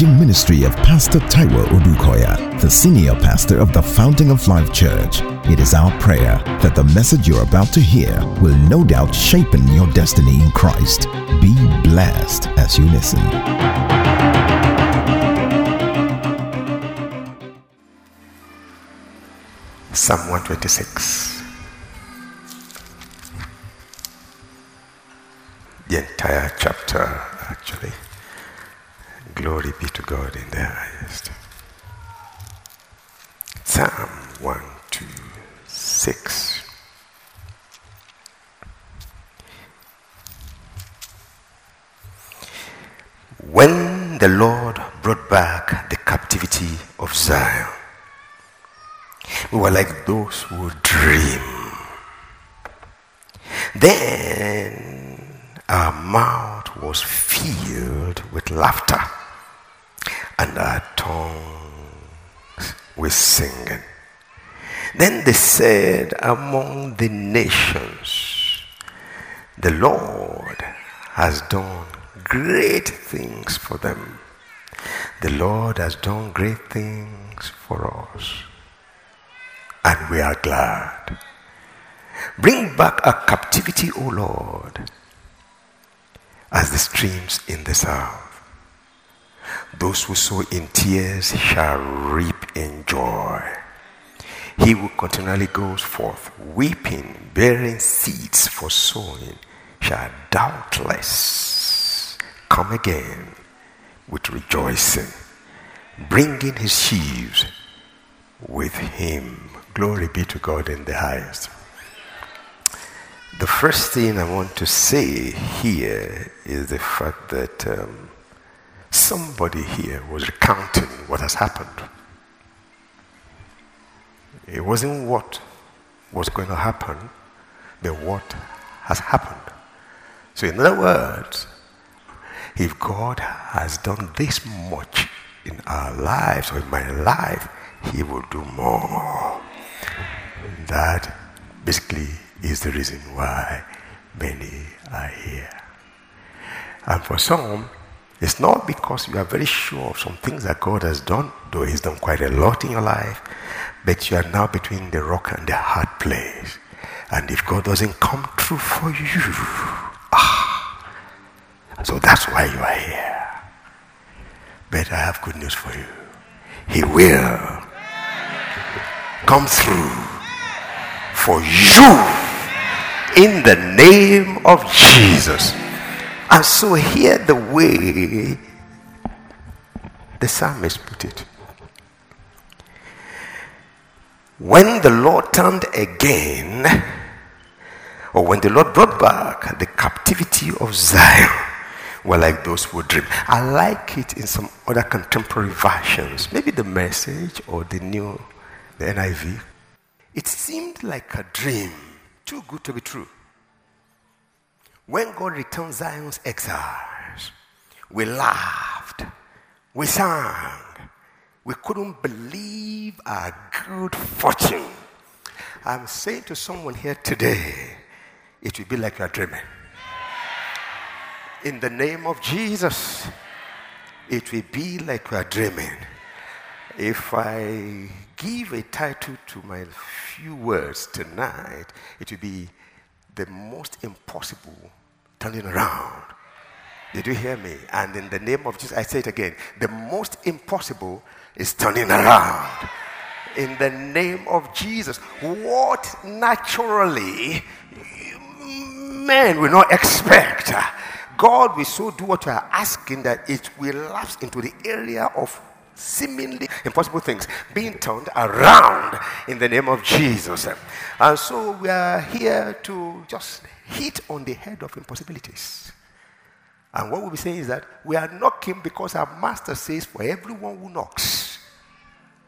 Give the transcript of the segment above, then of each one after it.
teaching ministry of Pastor Taiwo Odukoya, the senior pastor of the Fountain of Life Church. It is our prayer that the message you're about to hear will no doubt shape your destiny in Christ. Be blessed as you listen. Psalm 126. The entire chapter, actually. Glory be to God in the highest. Psalm 126. When the Lord brought back the captivity of Zion, we were like those who dream. Then our mouth was filled with laughter and our tongues with singing. Then they said among the nations, the Lord has done great things for them. The Lord has done great things for us and we are glad. Bring back our captivity, O Lord, as the streams in the south. Those who sow in tears shall reap in joy. He who continually goes forth, weeping, bearing seeds for sowing, shall doubtless come again with rejoicing, bringing his sheaves with him. Glory be to God in the highest. The first thing I want to say here is the fact that um, somebody here was recounting what has happened. It wasn't what was going to happen, but what has happened. So, in other words, if God has done this much in our lives or in my life, He will do more. That basically is the reason why many are here. And for some, it's not because you are very sure of some things that God has done, though He's done quite a lot in your life, but you are now between the rock and the hard place. And if God doesn't come through for you, ah, so that's why you are here. But I have good news for you. He will come through for you in the name of Jesus. And so, hear the way the psalmist put it. When the Lord turned again, or when the Lord brought back the captivity of Zion, were like those who dream. I like it in some other contemporary versions, maybe the message or the new, the NIV. It seemed like a dream, too good to be true. When God returned Zion's exiles, we laughed, we sang, we couldn't believe our good fortune. I'm saying to someone here today, it will be like you're dreaming. In the name of Jesus, it will be like you are dreaming. If I give a title to my few words tonight, it will be the most impossible turning around. Did you hear me? And in the name of Jesus, I say it again the most impossible is turning around. In the name of Jesus, what naturally men will not expect, God will so do what you are asking that it will lapse into the area of seemingly impossible things being turned around in the name of Jesus. And so we are here to just hit on the head of impossibilities. And what we'll be saying is that we are knocking because our master says, For everyone who knocks,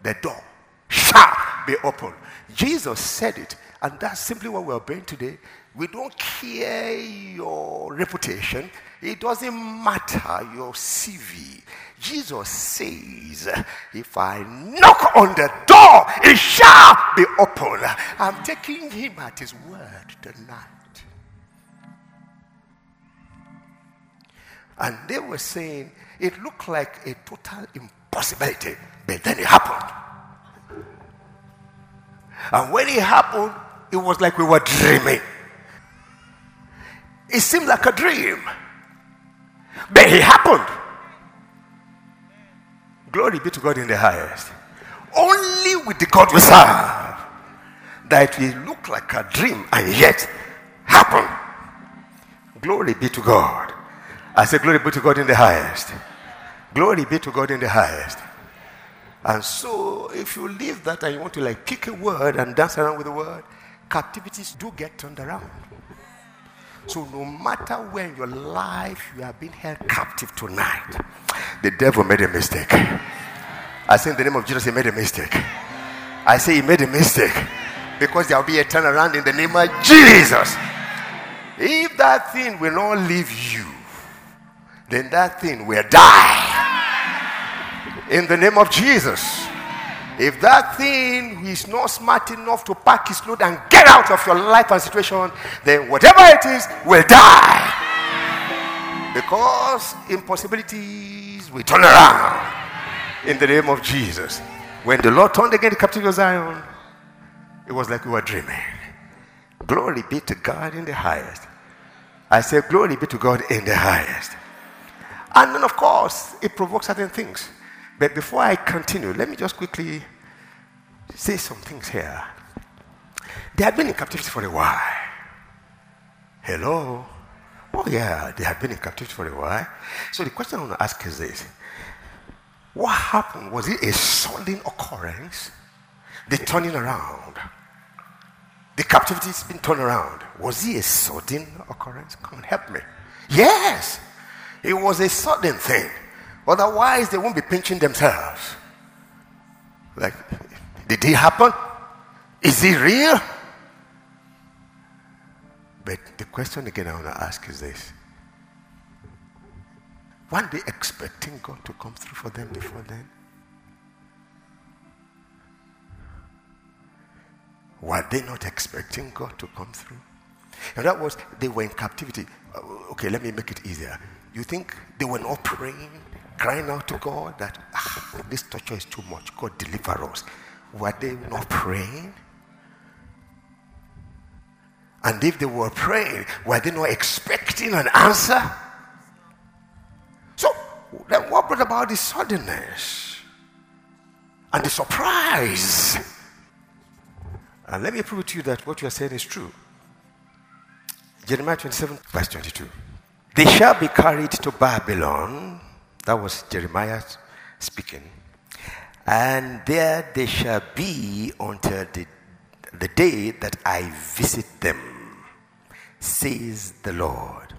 the door shall be open. Jesus said it, and that's simply what we're obeying today. We don't care your reputation, it doesn't matter your CV. Jesus says, If I knock on the door, it shall be open. I'm taking him at his word tonight. And they were saying it looked like a total impossibility, but then it happened. And when it happened, it was like we were dreaming. It seemed like a dream, but it happened. Glory be to God in the highest. Only with the God we serve that we look like a dream and yet happen. Glory be to God. I say, Glory be to God in the highest. Glory be to God in the highest. And so, if you leave that and you want to like pick a word and dance around with the word, captivities do get turned around. So, no matter where in your life you have been held captive tonight, the devil made a mistake. I say in the name of Jesus, he made a mistake. I say he made a mistake because there will be a turnaround in the name of Jesus. If that thing will not leave you, then that thing will die. In the name of Jesus. If that thing is not smart enough to pack his load and get out of your life and situation, then whatever it is will die. Because impossibilities will turn around in the name of Jesus. When the Lord turned again the captivity of Zion, it was like we were dreaming. Glory be to God in the highest. I say, Glory be to God in the highest. And then, of course, it provokes certain things. But before I continue, let me just quickly say some things here. They had been in captivity for a while. Hello? Oh, yeah, they had been in captivity for a while. So the question I want to ask is this What happened? Was it a sudden occurrence? The turning around? The captivity has been turned around. Was it a sudden occurrence? Come on, help me. Yes, it was a sudden thing. Otherwise, they won't be pinching themselves. Like, did it happen? Is it real? But the question again I want to ask is this Weren't they expecting God to come through for them before then? Were they not expecting God to come through? And that was, they were in captivity. Uh, okay, let me make it easier. You think they were not praying, crying out to God that, ah, this torture is too much. God, deliver us. Were they not praying? And if they were praying, were they not expecting an answer? So, then what brought about the suddenness and the surprise? And let me prove to you that what you are saying is true. Jeremiah 27, verse 22. They shall be carried to Babylon. That was Jeremiah speaking. And there they shall be until the, the day that I visit them, says the Lord.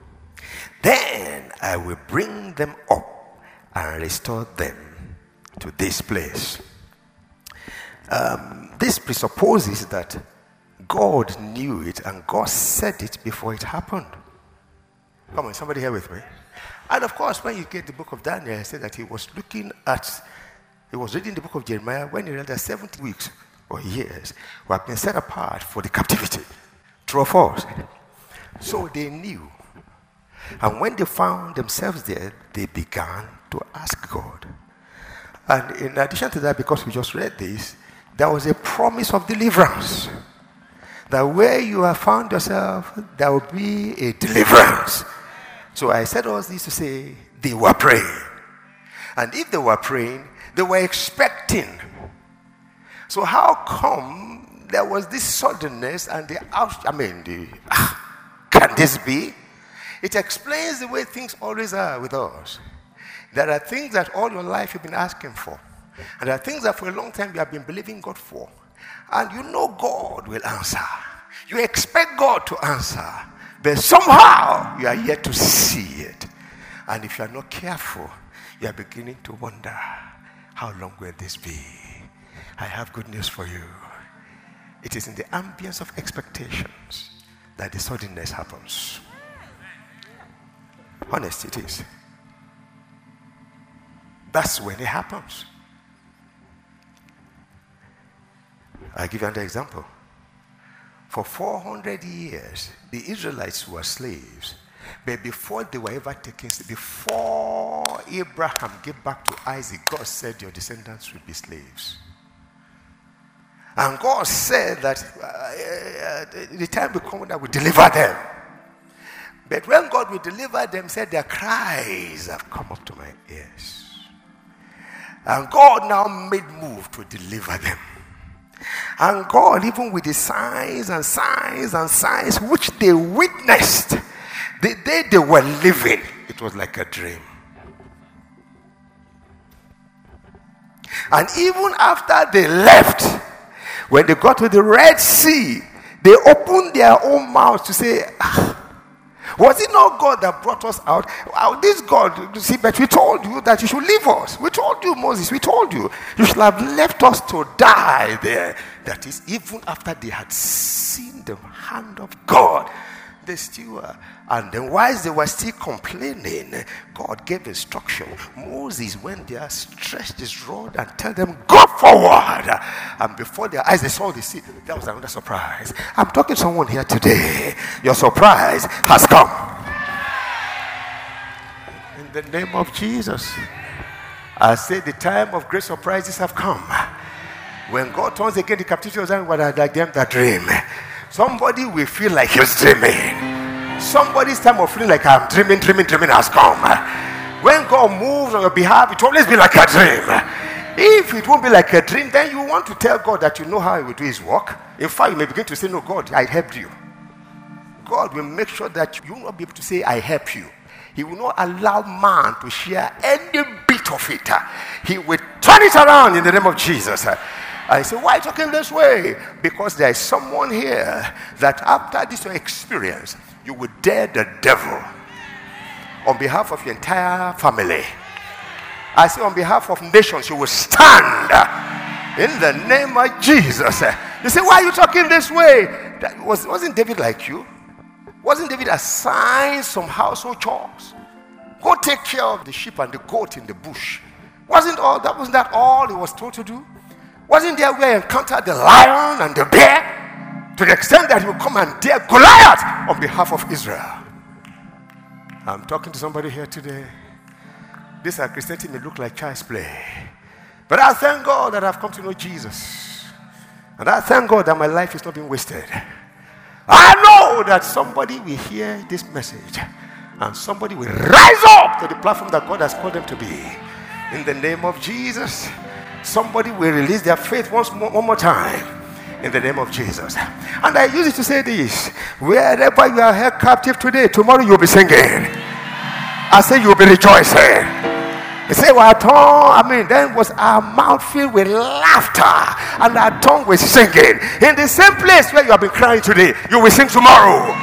Then I will bring them up and restore them to this place. Um, this presupposes that God knew it and God said it before it happened. Come on, somebody here with me. And of course, when you get the book of Daniel, I said that he was looking at, he was reading the book of Jeremiah when he read that 70 weeks or years were being set apart for the captivity. True or false? So they knew. And when they found themselves there, they began to ask God. And in addition to that, because we just read this, there was a promise of deliverance. That where you have found yourself, there will be a deliverance. So I said all this to say they were praying. And if they were praying, they were expecting. So how come there was this suddenness and the out? I mean, the, ah, can this be? It explains the way things always are with us. There are things that all your life you've been asking for. And there are things that for a long time you have been believing God for. And you know God will answer. You expect God to answer. But somehow you are yet to see it. And if you are not careful, you are beginning to wonder how long will this be? I have good news for you. It is in the ambience of expectations that the suddenness happens. Honest, it is. That's when it happens. I'll give you another example. For 400 years, the Israelites were slaves. But before they were ever taken, before Abraham gave back to Isaac, God said, Your descendants will be slaves. And God said that uh, uh, the time will come that will deliver them. But when God will deliver them, said their cries have come up to my ears. And God now made move to deliver them. And God, even with the signs and signs and signs which they witnessed, the day they were living, it was like a dream. And even after they left, when they got to the Red Sea, they opened their own mouths to say, ah, was it not God that brought us out? This God, see, but we told you that you should leave us. We told you, Moses, we told you, you should have left us to die there. That is, even after they had seen the hand of God, they still were. And then, whilst they were still complaining, God gave instruction. Moses went there, stretched his rod, and tell them, Go forward. And before their eyes, they saw the sea. That was another surprise. I'm talking to someone here today. Your surprise has come. In the name of Jesus. I say the time of great surprises have come. When God turns again the captivity of Zion, like them that dream. Somebody will feel like he's dreaming. Somebody's time of feeling like I'm dreaming, dreaming, dreaming has come. When God moves on your behalf, it will always be like a dream. If it won't be like a dream, then you want to tell God that you know how He will do His work. In fact, you may begin to say, No, God, I helped you. God will make sure that you will not be able to say, I help you. He will not allow man to share any bit of it. He will turn it around in the name of Jesus. I say, why talking this way? Because there is someone here that after this experience, you will dare the devil on behalf of your entire family. I say, on behalf of nations, you will stand in the name of Jesus. You say, why are you talking this way? That was, wasn't David like you? Wasn't David assigned some household chores? Go take care of the sheep and the goat in the bush. Wasn't all that wasn't that all he was told to do? Wasn't there where he encountered the lion and the bear? To the extent that he would come and dare Goliath on behalf of Israel. I'm talking to somebody here today. This Christianity may look like child's play. But I thank God that I've come to know Jesus. And I thank God that my life is not being wasted. I know that somebody will hear this message and somebody will rise up to the platform that God has called them to be. In the name of Jesus somebody will release their faith once more, one more time in the name of Jesus. And I use it to say this wherever you are held captive today, tomorrow you'll be singing. I say you'll be rejoicing. He said, Well, our tongue, I mean, then was our mouth filled with laughter, and our tongue was singing. In the same place where you have been crying today, you will sing tomorrow.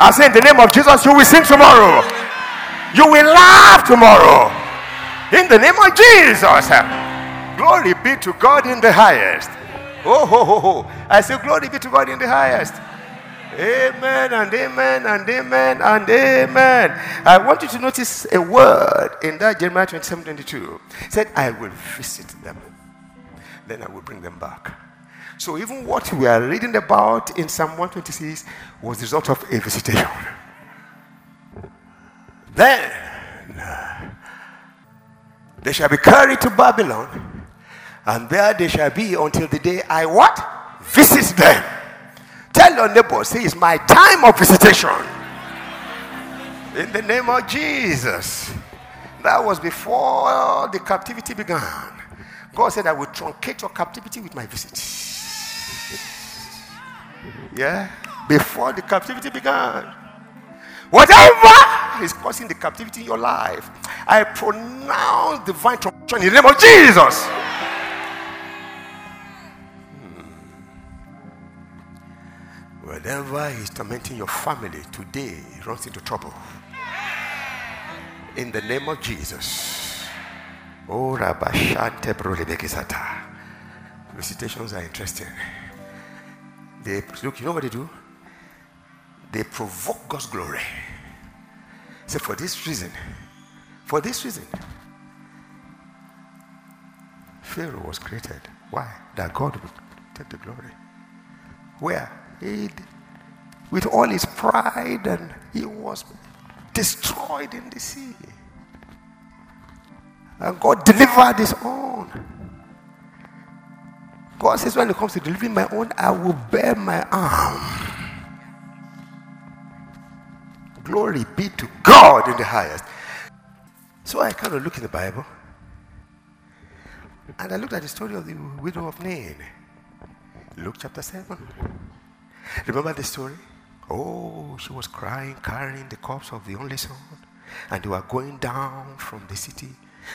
I say, In the name of Jesus, you will sing tomorrow. You will laugh tomorrow. In the name of Jesus. Glory be to God in the highest. Oh, ho, ho, ho. I say, Glory be to God in the highest. Amen and amen and amen and amen. I want you to notice a word in that Jeremiah 27 22. It said, I will visit them, then I will bring them back. So, even what we are reading about in Psalm 126 was the result of a visitation. Then they shall be carried to Babylon and there they shall be until the day I what? Visit them. Tell your neighbor, say it's my time of visitation. In the name of Jesus. That was before the captivity began. God said, I will truncate your captivity with my visit. Yeah? Before the captivity began. Whatever is causing the captivity in your life, I pronounce divine truncation in the name of Jesus. Whatever is tormenting your family today runs into trouble. In the name of Jesus. Oh. Recitations are interesting. They look, you know what they do? They provoke God's glory. Say, for this reason, for this reason, Pharaoh was created. Why? That God would take the glory. Where? He with all his pride, and he was destroyed in the sea. And God delivered his own. God says, when it comes to delivering my own, I will bare my arm. Glory be to God in the highest. So I kind of look in the Bible and I looked at the story of the widow of Nain. Luke chapter 7. Remember the story? Oh, she was crying, carrying the corpse of the only son. And they were going down from the city.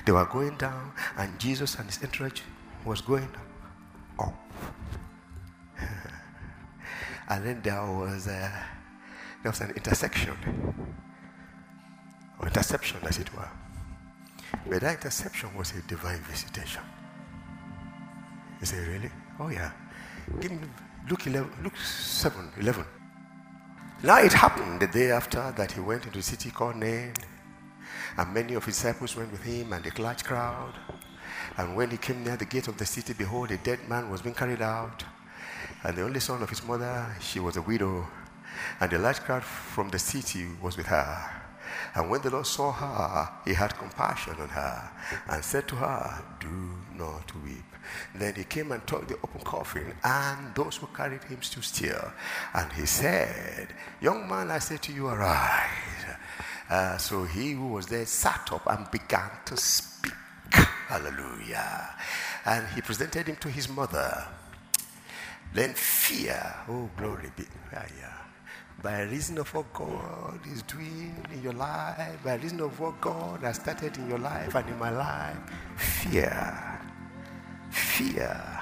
They were going down, and Jesus and his entourage was going up. and then there was a, there was an intersection, or interception, as it were. But that interception was a divine visitation. You say, really? Oh, yeah. Give me Luke 11, Luke 7, 11. Now it happened the day after that he went into a city called Nain, and many of his disciples went with him, and a large crowd. And when he came near the gate of the city, behold, a dead man was being carried out. And the only son of his mother, she was a widow. And the large crowd from the city was with her. And when the Lord saw her, he had compassion on her and said to her, Do not weep. Then he came and took the open coffin, and those who carried him stood still. And he said, Young man, I say to you, arise. Uh, so he who was there sat up and began to speak. Hallelujah. And he presented him to his mother. Then fear, oh glory be, yeah, yeah. By reason of what God is doing in your life, by reason of what God has started in your life and in my life, fear, fear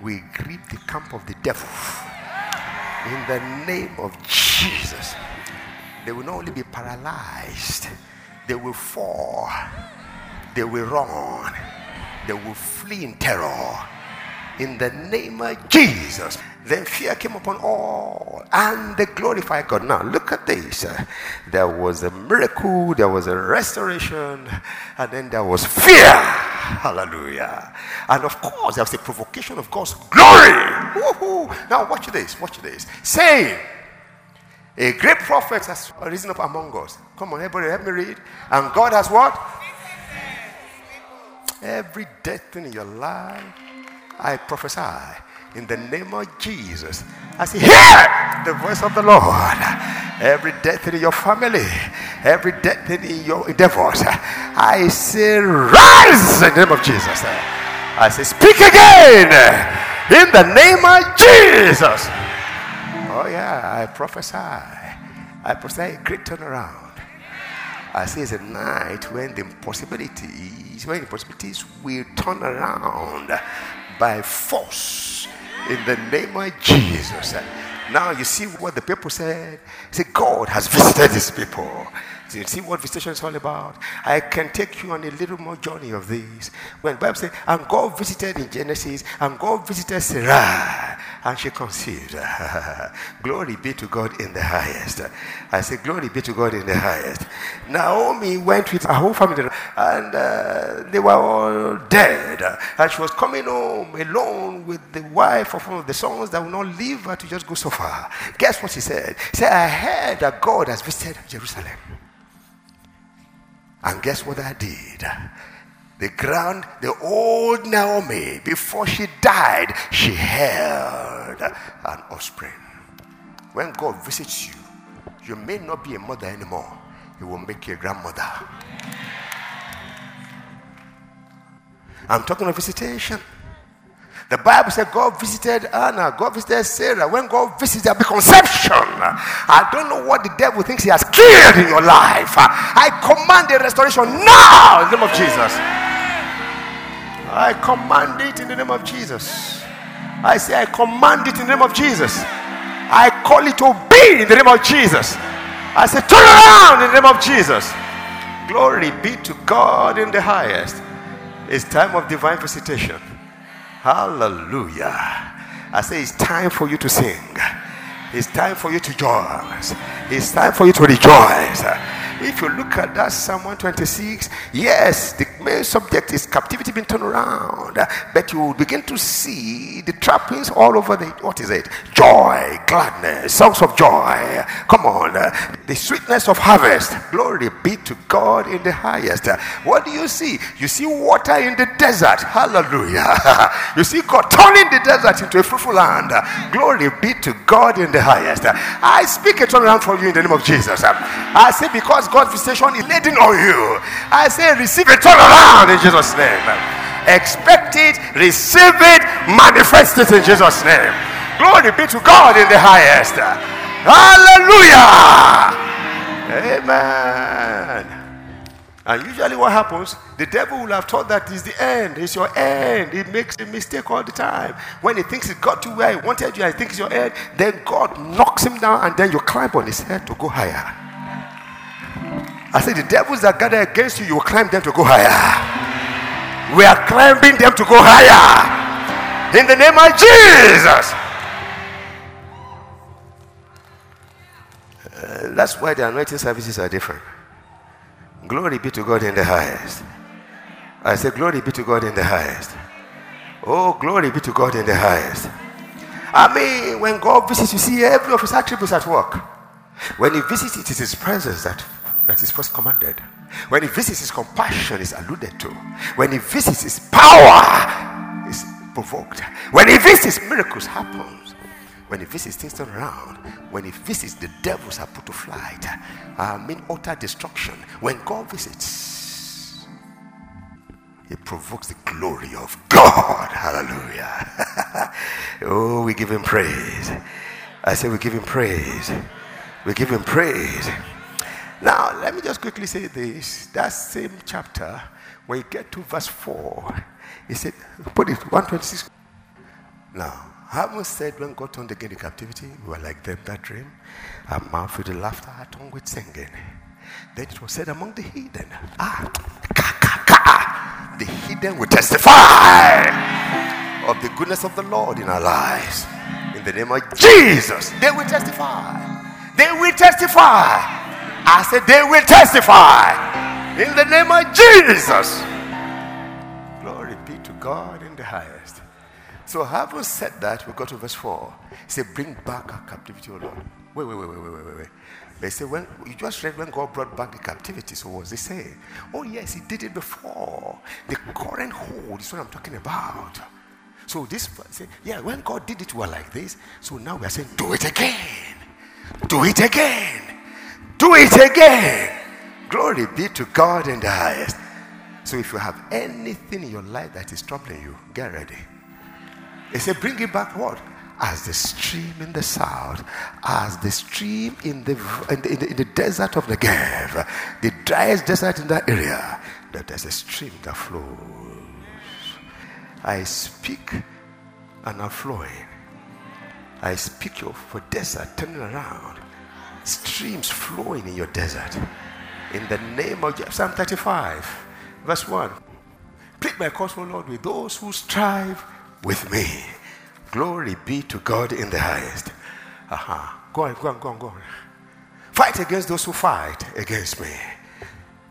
will grip the camp of the devil in the name of Jesus. They will not only be paralyzed, they will fall, they will run, they will flee in terror in the name of Jesus. Then fear came upon all, and they glorified God. Now, look at this. There was a miracle, there was a restoration, and then there was fear. Hallelujah. And of course, there was a provocation of God's glory. Woo-hoo. Now, watch this, watch this. Saying, a great prophet has risen up among us. Come on, everybody, help me read. And God has what? Every death in your life I prophesy in the name of Jesus. I say, hear the voice of the Lord. Every death in your family, every death in your endeavors, I say, rise in the name of Jesus. I say, speak again in the name of Jesus. Oh, yeah, I prophesy. I prophesy a great turnaround. I say it's a night when the impossibilities, when the impossibilities will turn around by force in the name of Jesus. Now you see what the people said. Say God has visited his people. You see what visitation is all about? I can take you on a little more journey of this. When Bible says, and God visited in Genesis, and God visited Sarah, and she conceived. glory be to God in the highest. I say, glory be to God in the highest. Naomi went with her whole family, and uh, they were all dead. And she was coming home alone with the wife of one of the sons that would not leave her to just go so far. Guess what she said? She said, I heard that God has visited Jerusalem. And guess what I did? The ground, the old Naomi, before she died, she held an offspring. When God visits you, you may not be a mother anymore. He will make you a grandmother. I'm talking of visitation. The Bible said God visited Hannah, God visited Sarah. When God visits, there will be conception. I don't know what the devil thinks he has killed in your life. I command the restoration now in the name of Jesus. I command it in the name of Jesus. I say, I command it in the name of Jesus. I call it to be in the name of Jesus. I say, turn around in the name of Jesus. Glory be to God in the highest. It's time of divine visitation. Hallelujah. I say it's time for you to sing. It's time for you to join. It's time for you to rejoice. If you look at that Psalm 126, yes, the may subject is captivity being turned around. But you begin to see the trappings all over the, what is it? Joy, gladness, songs of joy. Come on. The sweetness of harvest. Glory be to God in the highest. What do you see? You see water in the desert. Hallelujah. you see God turning the desert into a fruitful land. Glory be to God in the highest. I speak a turnaround for you in the name of Jesus. I say, because God's visitation is leading on you, I say, receive a turnaround in Jesus' name. Expect it, receive it, manifest it in Jesus' name. Glory be to God in the highest. Hallelujah. Amen. And usually, what happens, the devil will have thought that is the end, it's your end. He makes a mistake all the time. When he thinks he got to where he wanted you and he thinks your end, then God knocks him down and then you climb on his head to go higher. I say, the devils that gather against you, you climb them to go higher. We are climbing them to go higher. In the name of Jesus. Uh, that's why the anointing services are different. Glory be to God in the highest. I say, Glory be to God in the highest. Oh, glory be to God in the highest. I mean, when God visits, you see every of his attributes at work. When he visits, it is his presence that, that is first commanded. When he visits, his compassion is alluded to. When he visits, his power is provoked. When he visits, miracles happen. When he visits, things turn around. When he visits, the devils are put to flight. I mean, utter destruction. When God visits, he provokes the glory of God. Hallelujah. oh, we give him praise. I say, we give him praise. We give him praise. Now, let me just quickly say this. That same chapter, when you get to verse 4, he said, put it 126. Now, Having said when God turned again the captivity, we were like them that dream. Our mouth with laughter, our tongue with singing. Then it was said among the heathen, ah, ka, ka, ka. the heathen will testify of the goodness of the Lord in our lives. In the name of Jesus, they will testify. They will testify. I said, they will testify. In the name of Jesus. Glory be to God in the highest. So having said that, we go to verse 4. He said, Bring back our captivity, O Lord. Wait, wait, wait, wait, wait, wait, wait. They say, when you just read when God brought back the captivity, so what was he saying? Oh, yes, he did it before. The current hold is what I'm talking about. So this say, yeah, when God did it well like this, so now we are saying, do it again. Do it again. Do it again. Glory be to God in the highest. So if you have anything in your life that is troubling you, get ready. He said, bring it back what? As the stream in the south, as the stream in the, in the, in the, in the desert of the Negev, the driest desert in that area, that there's a stream that flows. I speak and I'm flowing. I speak for desert turning around, streams flowing in your desert. In the name of Psalm 35, verse 1. Plead my cause, O Lord, with those who strive with me. Glory be to God in the highest. Aha. Go on, go on, go on, go on. Fight against those who fight against me.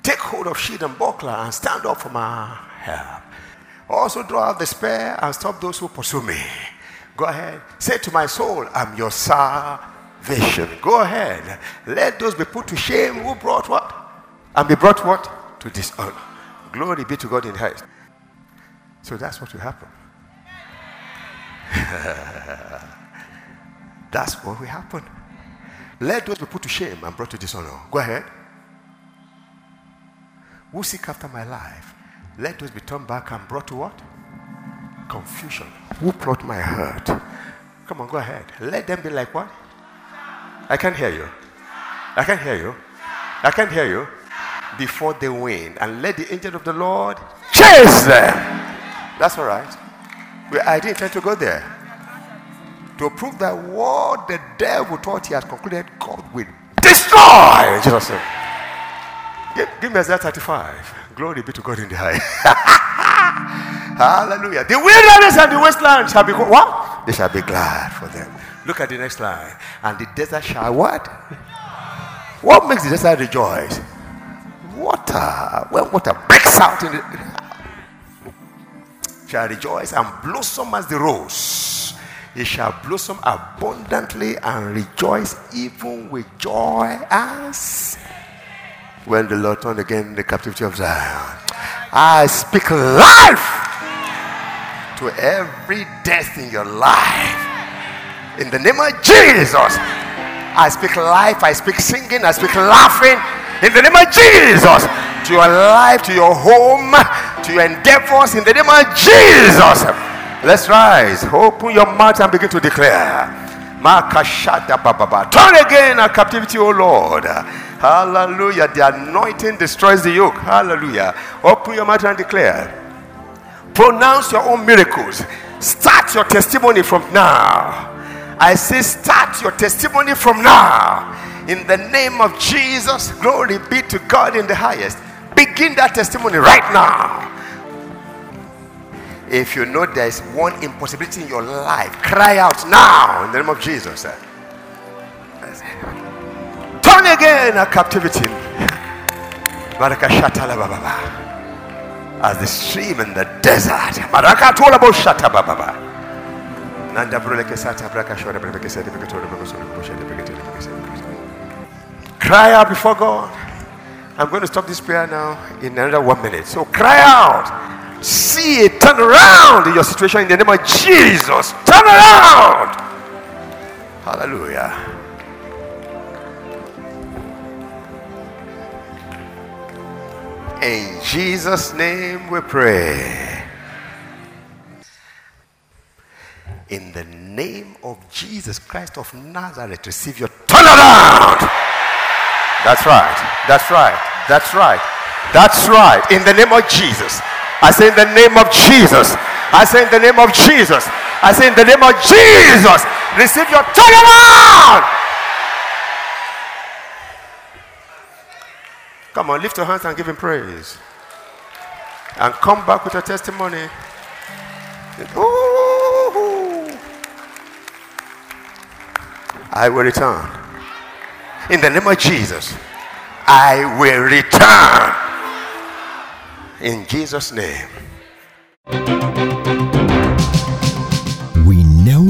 Take hold of shield and buckler and stand up for my help. Also draw out the spear and stop those who pursue me. Go ahead. Say to my soul, I'm your salvation. Go ahead. Let those be put to shame who brought what? And be brought what? To dishonor. Glory be to God in highest. So that's what will happen. That's what will happen. Let those be put to shame and brought to dishonor. Go ahead. Who seek after my life? Let those be turned back and brought to what? Confusion. Who plot my hurt? Come on, go ahead. Let them be like what? I can't hear you. I can't hear you. I can't hear you. Before they win. And let the angel of the Lord chase them. That's all right. I didn't intend to go there. To prove that what the devil thought he had concluded, God will destroy. Jesus said, give, give me Isaiah 35. Glory be to God in the high. Hallelujah. The wilderness and the wasteland shall be what? They shall be glad for them. Look at the next line. And the desert shall what? What makes the desert rejoice? water, when water breaks out in the shall rejoice and blossom as the rose. It shall blossom abundantly and rejoice even with joy as when the Lord turned again the captivity of Zion. I speak life to every death in your life. In the name of Jesus. I speak life, I speak singing, I speak laughing. In the name of Jesus. To your life, to your home, to your endeavors. In the name of Jesus. Let's rise. Open your mouth and begin to declare. Turn again our captivity, O Lord. Hallelujah. The anointing destroys the yoke. Hallelujah. Open your mouth and declare. Pronounce your own miracles. Start your testimony from now. I say, start your testimony from now. In the name of Jesus, glory be to God in the highest. Begin that testimony right now. If you know there is one impossibility in your life, cry out now in the name of Jesus. Turn again our captivity. As the stream in the desert. Cry out before God. I'm going to stop this prayer now in another one minute. So cry out. See it. Turn around in your situation in the name of Jesus. Turn around. Hallelujah. In Jesus' name we pray. In the name of Jesus Christ of Nazareth, receive your turnaround. That's right. That's right. That's right. That's right. In the name of Jesus. I say in the name of Jesus. I say in the name of Jesus. I say in the name of Jesus. Receive your turnaround. Come on, lift your hands and give him praise. And come back with your testimony. Ooh. I will return. In the name of Jesus. I will return. In Jesus' name.